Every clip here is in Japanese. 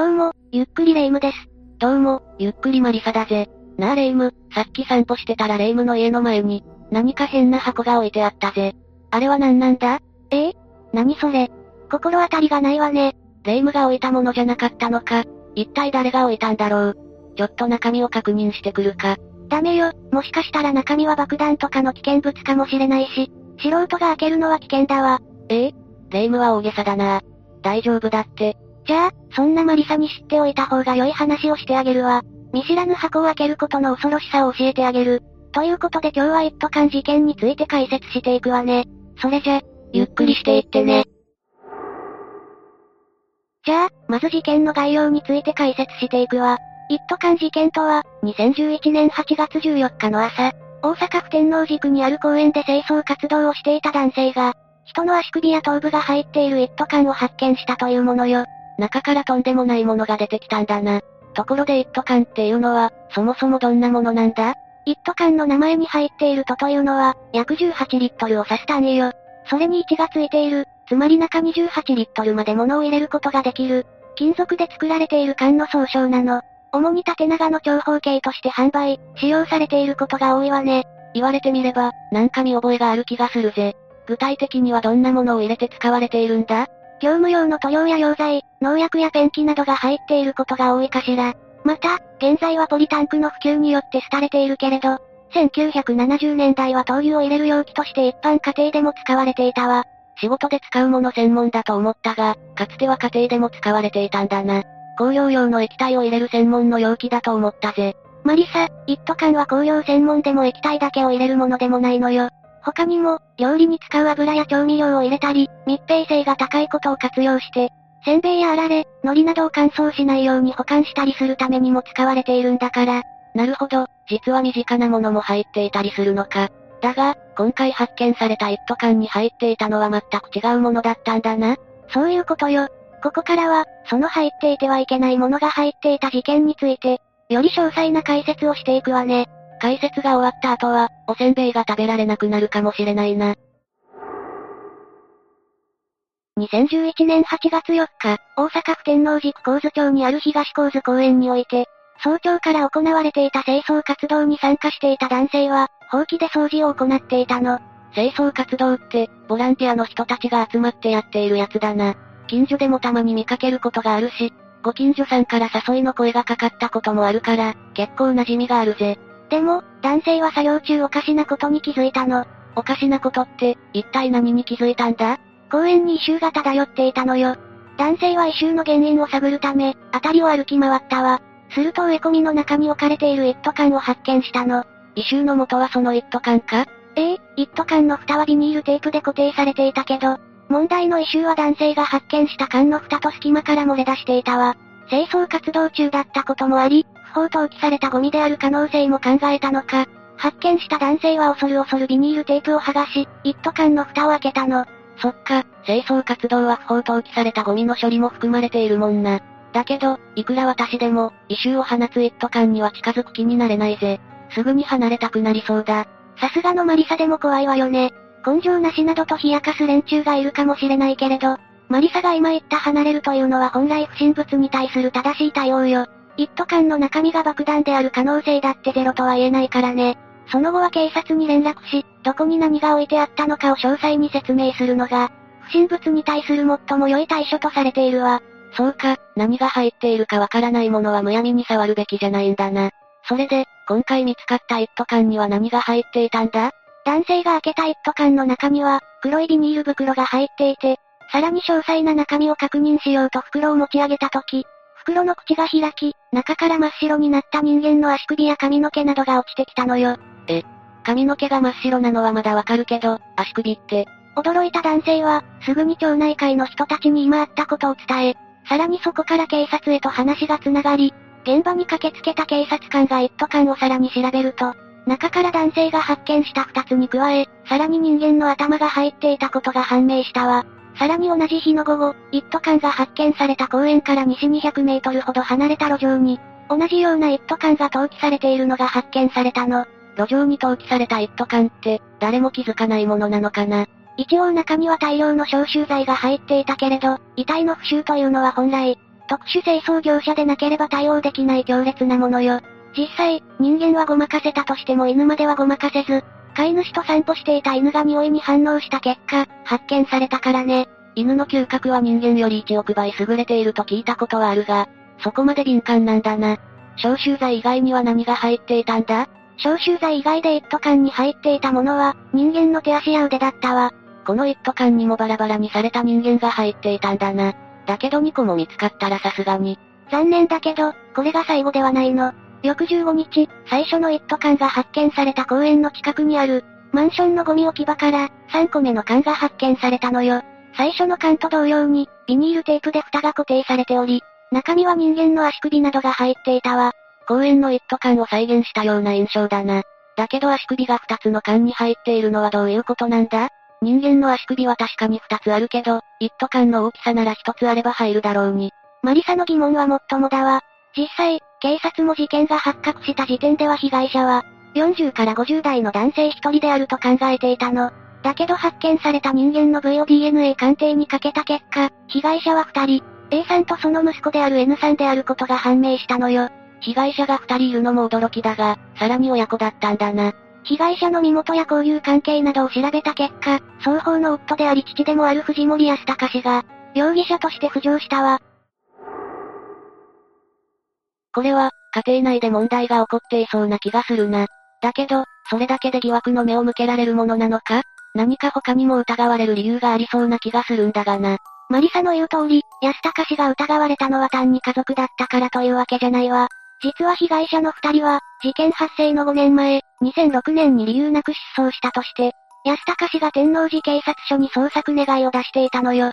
どうも、ゆっくりレ夢ムです。どうも、ゆっくりマリサだぜ。なあレ夢ム、さっき散歩してたらレ夢ムの家の前に、何か変な箱が置いてあったぜ。あれは何なんだ？え？え何それ？心当たりがないわね。レ夢ムが置いたものじゃなかったのか。一体誰が置いたんだろう。ちょっと中身を確認してくるか。ダメよ、もしかしたら中身は爆弾とかの危険物かもしれないし、素人が開けるのは危険だわ。え？えレ夢ムは大げさだな。大丈夫だって。じゃあ、そんなマリサに知っておいた方が良い話をしてあげるわ。見知らぬ箱を開けることの恐ろしさを教えてあげる。ということで今日は一斗缶事件について解説していくわね。それじゃ、ゆっくりしていってね。じゃあ、まず事件の概要について解説していくわ。一斗缶事件とは、2011年8月14日の朝、大阪府天王寺区にある公園で清掃活動をしていた男性が、人の足首や頭部が入っている一斗缶を発見したというものよ。中からとんでもないものが出てきたんだな。ところで一斗缶っていうのは、そもそもどんなものなんだ？一斗缶の名前に入っているとというのは、約18リットルを指す単位よ。それに1がついている、つまり中に18リットルまで物を入れることができる、金属で作られている缶の総称なの。主に縦長の長方形として販売、使用されていることが多いわね。言われてみれば、なんか見覚えがある気がするぜ。具体的にはどんなものを入れて使われているんだ？業務用の塗料や溶剤、農薬やペンキなどが入っていることが多いかしら。また、現在はポリタンクの普及によって廃れているけれど、1970年代は灯油を入れる容器として一般家庭でも使われていたわ。仕事で使うもの専門だと思ったが、かつては家庭でも使われていたんだな。香料用の液体を入れる専門の容器だと思ったぜ。マリサ、一斗缶は香料専門でも液体だけを入れるものでもないのよ。他にも、料理に使う油や調味料を入れたり、密閉性が高いことを活用して、せんべいやあられ、海苔などを乾燥しないように保管したりするためにも使われているんだから。なるほど、実は身近なものも入っていたりするのか。だが、今回発見された一斗缶に入っていたのは全く違うものだったんだな。そういうことよ。ここからは、その入っていてはいけないものが入っていた事件について、より詳細な解説をしていくわね。解説が終わった後は、おせんべいが食べられなくなるかもしれないな。2011年8月4日、大阪府天王寺区神津町にある東神津公園において、早朝から行われていた清掃活動に参加していた男性は、ほうきで掃除を行っていたの。清掃活動って、ボランティアの人たちが集まってやっているやつだな。近所でもたまに見かけることがあるし、ご近所さんから誘いの声がかかったこともあるから、結構馴染みがあるぜ。でも、男性は作業中おかしなことに気づいたの。おかしなことって、一体何に気づいたんだ？公園に異臭が漂っていたのよ。男性は異臭の原因を探るため、辺りを歩き回ったわ。すると植え込みの中に置かれている一斗缶を発見したの。異臭の元はその一斗缶か？ええ一斗缶の蓋はビニールテープで固定されていたけど、問題の異臭は男性が発見した缶の蓋と隙間から漏れ出していたわ。清掃活動中だったこともあり、不法投棄されたゴミである可能性も考えたのか、発見した男性は恐る恐るビニールテープを剥がし、一斗缶の蓋を開けたの。そっか、清掃活動は不法投棄されたゴミの処理も含まれているもんな。だけど、いくら私でも、異臭を放つ一斗缶には近づく気になれないぜ。すぐに離れたくなりそうだ。さすがのマリサでも怖いわよね。根性なしなどと冷やかす連中がいるかもしれないけれど、マリサが今言った離れるというのは本来不審物に対する正しい対応よ。一斗缶の中身が爆弾である可能性だってゼロとは言えないからね。その後は警察に連絡し、どこに何が置いてあったのかを詳細に説明するのが、不審物に対する最も良い対処とされているわ。そうか、何が入っているかわからないものはむやみに触るべきじゃないんだな。それで、今回見つかった一斗缶には何が入っていたんだ？男性が開けた一斗缶の中には、黒いビニール袋が入っていて、さらに詳細な中身を確認しようと袋を持ち上げたとき、袋の口が開き、中から真っ白になった人間の足首や髪の毛などが落ちてきたのよ。え、髪の毛が真っ白なのはまだわかるけど、足首って。驚いた男性は、すぐに町内会の人たちに今あったことを伝え、さらにそこから警察へと話が繋がり、現場に駆けつけた警察官が一斗缶をさらに調べると、中から男性が発見した二つに加え、さらに人間の頭が入っていたことが判明したわ。さらに同じ日の午後、一斗缶が発見された公園から西200メートルほど離れた路上に、同じような一斗缶が投棄されているのが発見されたの。路上に投棄された一斗缶って、誰も気づかないものなのかな。一応中には大量の消臭剤が入っていたけれど、遺体の腐臭というのは本来、特殊清掃業者でなければ対応できない強烈なものよ。実際、人間はごまかせたとしても犬まではごまかせず、飼い主と散歩していた犬が匂いに反応した結果、発見されたからね。犬の嗅覚は人間より1億倍優れていると聞いたことはあるが、そこまで敏感なんだな。消臭剤以外には何が入っていたんだ？消臭剤以外で一斗缶に入っていたものは、人間の手足や腕だったわ。この一斗缶にもバラバラにされた人間が入っていたんだな。だけど2個も見つかったらさすがに。残念だけど、これが最後ではないの。翌15日、最初の一斗缶が発見された公園の近くにある、マンションのゴミ置き場から、3個目の缶が発見されたのよ。最初の缶と同様に、ビニールテープで蓋が固定されており、中身は人間の足首などが入っていたわ。公園の一斗缶を再現したような印象だな。だけど足首が2つの缶に入っているのはどういうことなんだ？人間の足首は確かに2つあるけど、一斗缶の大きさなら1つあれば入るだろうに。マリサの疑問はもっともだわ。実際、警察も事件が発覚した時点では被害者は、40から50代の男性1人であると考えていたの。だけど発見された人間の V を DNA 鑑定にかけた結果、被害者は2人、A さんとその息子である N さんであることが判明したのよ。被害者が2人いるのも驚きだが、さらに親子だったんだな。被害者の身元や交友関係などを調べた結果、双方の夫であり父でもある藤森安隆氏が、容疑者として浮上したわ。これは、家庭内で問題が起こっていそうな気がするな。だけど、それだけで疑惑の目を向けられるものなのか？何か他にも疑われる理由がありそうな気がするんだがな。マリサの言う通り、安高氏が疑われたのは単に家族だったからというわけじゃないわ。実は被害者の二人は、事件発生の5年前、2006年に理由なく失踪したとして、安高氏が天王寺警察署に捜索願いを出していたのよ。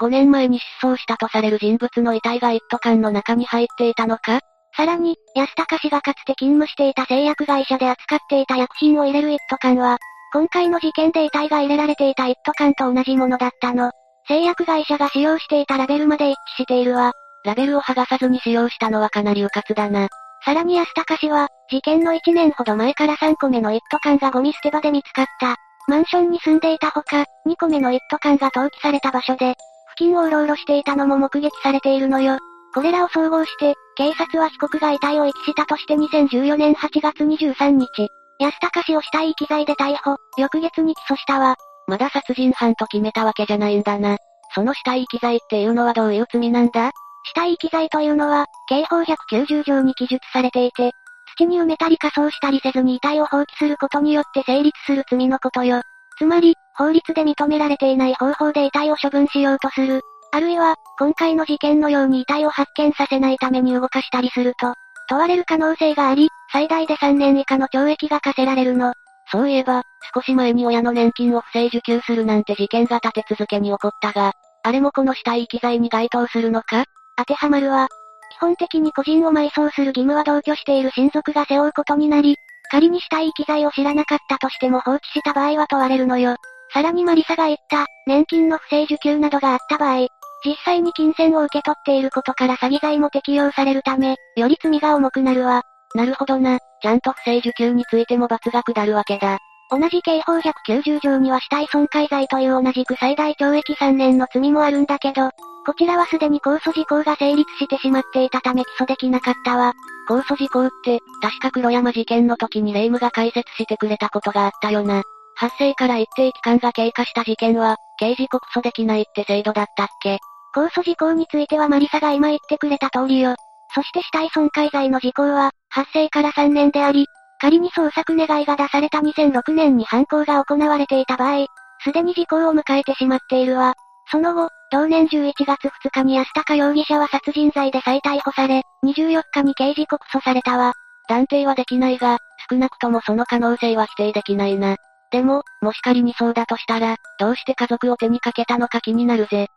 5年前に失踪したとされる人物の遺体が一斗缶の中に入っていたのか？さらに、安高氏がかつて勤務していた製薬会社で扱っていた薬品を入れる一斗缶は、今回の事件で遺体が入れられていた一斗缶と同じものだったの。製薬会社が使用していたラベルまで一致しているわ。ラベルを剥がさずに使用したのはかなり迂滑だな。さらに安高氏は、事件の1年ほど前から3個目の一斗缶がゴミ捨て場で見つかった。マンションに住んでいたほか、2個目の一斗缶が投棄された場所で、付近をうろうろしていたのも目撃されているのよ。これらを総合して、警察は被告が遺体を遺棄したとして2014年8月23日、安高氏を死体遺棄罪で逮捕、翌月に起訴したわ。まだ殺人犯と決めたわけじゃないんだな。その死体遺棄罪っていうのはどういう罪なんだ？死体遺棄罪というのは、刑法190条に記述されていて、土に埋めたり仮装したりせずに遺体を放棄することによって成立する罪のことよ。つまり、法律で認められていない方法で遺体を処分しようとする。あるいは、今回の事件のように遺体を発見させないために動かしたりすると、問われる可能性があり、最大で3年以下の懲役が課せられるの。そういえば、少し前に親の年金を不正受給するなんて事件が立て続けに起こったが、あれもこの死体遺棄罪に該当するのか？当てはまるわ。基本的に個人を埋葬する義務は同居している親族が背負うことになり、仮に死体遺棄罪を知らなかったとしても放置した場合は問われるのよ。さらにマリサが言った、年金の不正受給などがあった場合、実際に金銭を受け取っていることから詐欺罪も適用されるため、より罪が重くなるわ。なるほどな。ちゃんと不正受給についても罰が下るわけだ。同じ刑法190条には死体損壊罪という同じく最大懲役3年の罪もあるんだけど、こちらはすでに控訴事項が成立してしまっていたため起訴できなかったわ。控訴事項って、確か黒山事件の時に霊夢が解説してくれたことがあったよな。発生から一定期間が経過した事件は、刑事告訴できないって制度だったっけ？控訴事項についてはマリサが今言ってくれた通りよ。そして死体損壊罪の事項は、発生から3年であり、仮に捜索願いが出された2006年に犯行が行われていた場合、すでに時効を迎えてしまっているわ。その後、同年11月2日に安高容疑者は殺人罪で再逮捕され、24日に刑事告訴されたわ。断定はできないが、少なくともその可能性は否定できないな。でも、もし仮にそうだとしたら、どうして家族を手にかけたのか気になるぜ。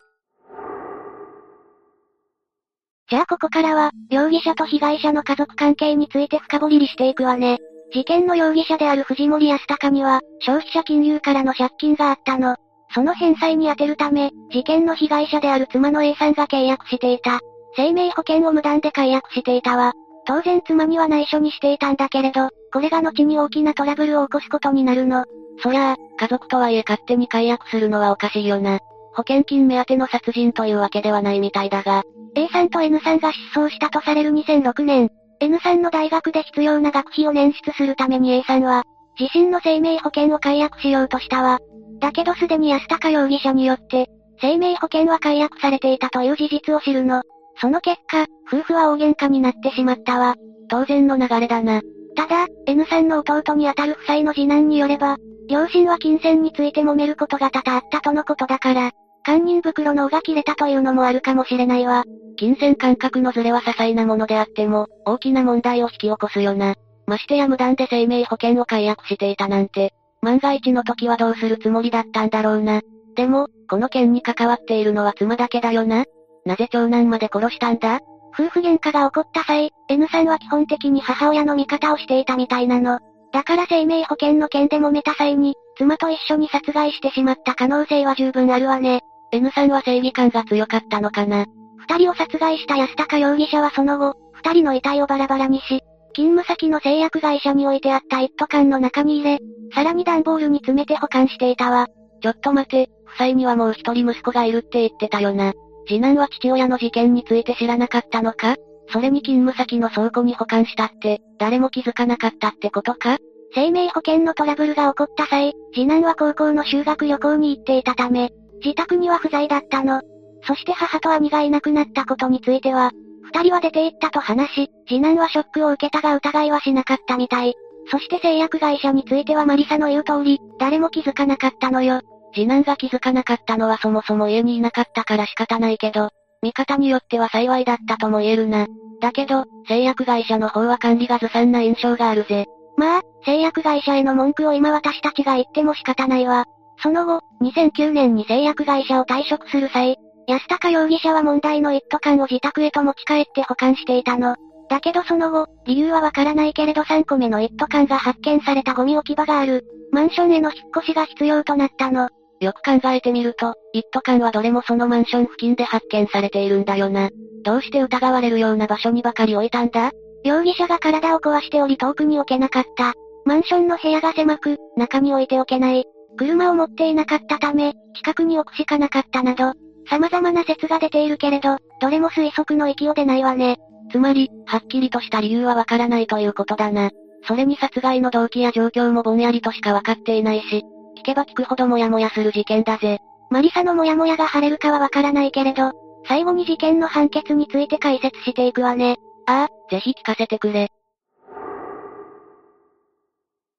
じゃあここからは、容疑者と被害者の家族関係について深掘りしていくわね。事件の容疑者である藤森安隆には、消費者金融からの借金があったの。その返済に充てるため、事件の被害者である妻の A さんが契約していた。生命保険を無断で解約していたわ。当然妻には内緒にしていたんだけれど、これが後に大きなトラブルを起こすことになるの。そりゃあ、家族とはいえ勝手に解約するのはおかしいよな。保険金目当ての殺人というわけではないみたいだが、A さんと N さんが失踪したとされる2006年、N さんの大学で必要な学費を捻出するために A さんは、自身の生命保険を解約しようとしたわ。だけどすでに安高容疑者によって、生命保険は解約されていたという事実を知るの。その結果、夫婦は大喧嘩になってしまったわ。当然の流れだな。ただ、N さんの弟にあたる夫妻の次男によれば、両親は金銭について揉めることが多々あったとのことだから、堪忍袋の尾が切れたというのもあるかもしれないわ。金銭感覚のズレは些細なものであっても、大きな問題を引き起こすよな。ましてや無断で生命保険を解約していたなんて、万が一の時はどうするつもりだったんだろうな。でも、この件に関わっているのは妻だけだよな。なぜ長男まで殺したんだ？夫婦喧嘩が起こった際、N さんは基本的に母親の味方をしていたみたいなの。だから生命保険の件で揉めた際に、妻と一緒に殺害してしまった可能性は十分あるわね。N さんは正義感が強かったのかな。二人を殺害した安高容疑者はその後、二人の遺体をバラバラにし、勤務先の製薬会社に置いてあった一斗缶の中に入れ、さらに段ボールに詰めて保管していたわ。ちょっと待て、夫妻にはもう一人息子がいるって言ってたよな。次男は父親の事件について知らなかったのか？それに勤務先の倉庫に保管したって、誰も気づかなかったってことか？生命保険のトラブルが起こった際、次男は高校の修学旅行に行っていたため、自宅には不在だったの。そして母と兄がいなくなったことについては、二人は出て行ったと話し、次男はショックを受けたが疑いはしなかったみたい。そして製薬会社についてはマリサの言う通り、誰も気づかなかったのよ。次男が気づかなかったのはそもそも家にいなかったから仕方ないけど、見方によっては幸いだったとも言えるな。だけど、製薬会社の方は管理がずさんな印象があるぜ。まあ、製薬会社への文句を今私たちが言っても仕方ないわ。その後、2009年に製薬会社を退職する際、安高容疑者は問題の一斗缶を自宅へと持ち帰って保管していたの。だけどその後、理由はわからないけれど3個目の一斗缶が発見されたゴミ置き場がある、マンションへの引っ越しが必要となったの。よく考えてみると、一斗缶はどれもそのマンション付近で発見されているんだよな。どうして疑われるような場所にばかり置いたんだ？容疑者が体を壊しており遠くに置けなかった。マンションの部屋が狭く、中に置いておけない。車を持っていなかったため、近くに置くしかなかったなど、様々な説が出ているけれど、どれも推測の域を出ないわね。つまり、はっきりとした理由はわからないということだな。それに殺害の動機や状況もぼんやりとしかわかっていないし、聞けば聞くほどモヤモヤする事件だぜ。マリサのモヤモヤが晴れるかはわからないけれど、最後に事件の判決について解説していくわね。ああ、ぜひ聞かせてくれ。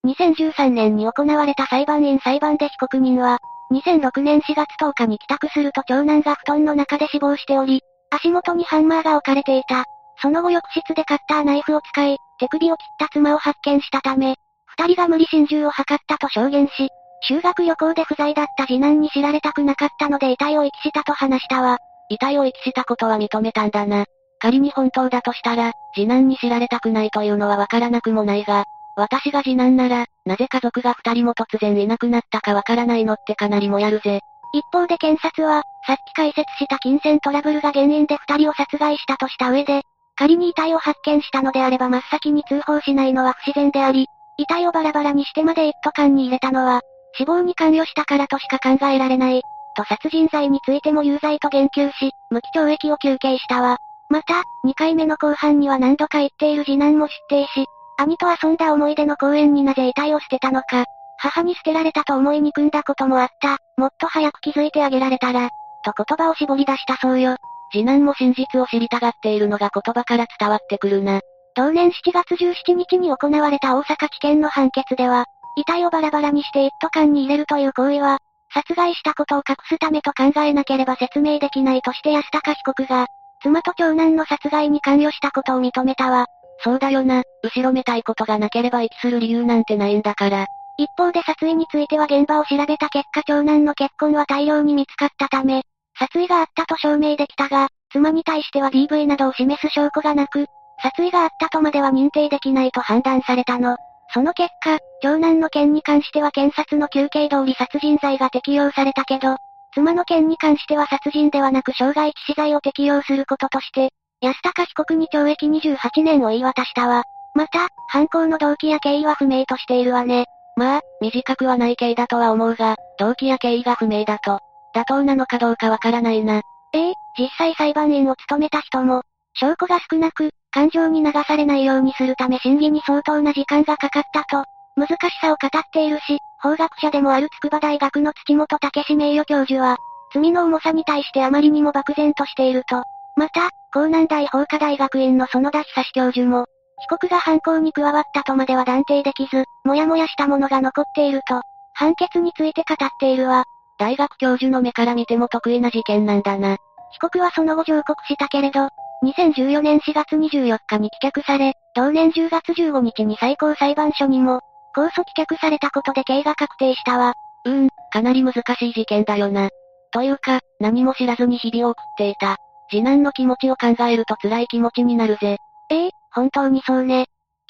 2013年に行われた裁判員裁判で被告人は、2006年4月10日に帰宅すると長男が布団の中で死亡しており、足元にハンマーが置かれていた。その後浴室でカッターナイフを使い、手首を切った妻を発見したため、二人が無理心中を図ったと証言し、修学旅行で不在だった次男に知られたくなかったので遺体を遺棄したと話したわ。遺体を遺棄したことは認めたんだな。仮に本当だとしたら、次男に知られたくないというのはわからなくもないが、私が次男なら、なぜ家族が二人も突然いなくなったかわからないのってかなりもやるぜ。一方で検察は、さっき解説した金銭トラブルが原因で二人を殺害したとした上で、仮に遺体を発見したのであれば真っ先に通報しないのは不自然であり、遺体をバラバラにしてまで一斗缶に入れたのは、死亡に関与したからとしか考えられない。と殺人罪についても有罪と言及し、無期懲役を求刑したわ。また、2回目の後半には何度か言っている次男も出廷し、兄と遊んだ思い出の公園になぜ遺体を捨てたのか、母に捨てられたと思い憎んだこともあった、もっと早く気づいてあげられたら、と言葉を絞り出したそうよ。次男も真実を知りたがっているのが言葉から伝わってくるな。同年7月17日に行われた大阪地検の判決では、遺体をバラバラにして一斗缶に入れるという行為は、殺害したことを隠すためと考えなければ説明できないとして安高被告が、妻と長男の殺害に関与したことを認めたわ。そうだよな、後ろめたいことがなければ息する理由なんてないんだから。一方で殺意については現場を調べた結果長男の結婚は大量に見つかったため、殺意があったと証明できたが、妻に対しては DV などを示す証拠がなく、殺意があったとまでは認定できないと判断されたの。その結果、長男の件に関しては検察の休憩通り殺人罪が適用されたけど、妻の件に関しては殺人ではなく傷害致死罪を適用することとして、安高被告に懲役28年を言い渡したわ。また、犯行の動機や経緯は不明としているわね。まあ、短くはない刑だとは思うが、動機や経緯が不明だと、妥当なのかどうかわからないな。ええ実際裁判員を務めた人も、証拠が少なく、感情に流されないようにするため審議に相当な時間がかかったと、難しさを語っているし、法学者でもある筑波大学の土本武史名誉教授は、罪の重さに対してあまりにも漠然としていると。また、江南大法科大学院の園田久志教授も、被告が犯行に加わったとまでは断定できず、もやもやしたものが残っていると、判決について語っているわ。大学教授の目から見ても得意な事件なんだな。被告はその後上告したけれど、2014年4月24日に棄却され、同年10月15日に最高裁判所にも、控訴棄却されたことで刑が確定したわ。うーん、かなり難しい事件だよな。というか、何も知らずに日々を送っていた。次男の気持ちを考えると辛い気持ちになるぜ。ええ本当にそうね。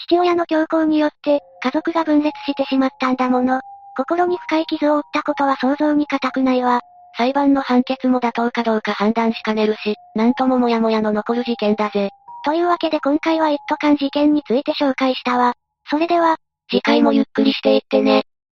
父親の強行によって、家族が分裂してしまったんだもの。心に深い傷を負ったことは想像に難くないわ。裁判の判決も妥当かどうか判断しかねるし、なんとももやもやの残る事件だぜ。というわけで今回は一斗缶事件について紹介したわ。それでは、次回もゆっくりしていってね。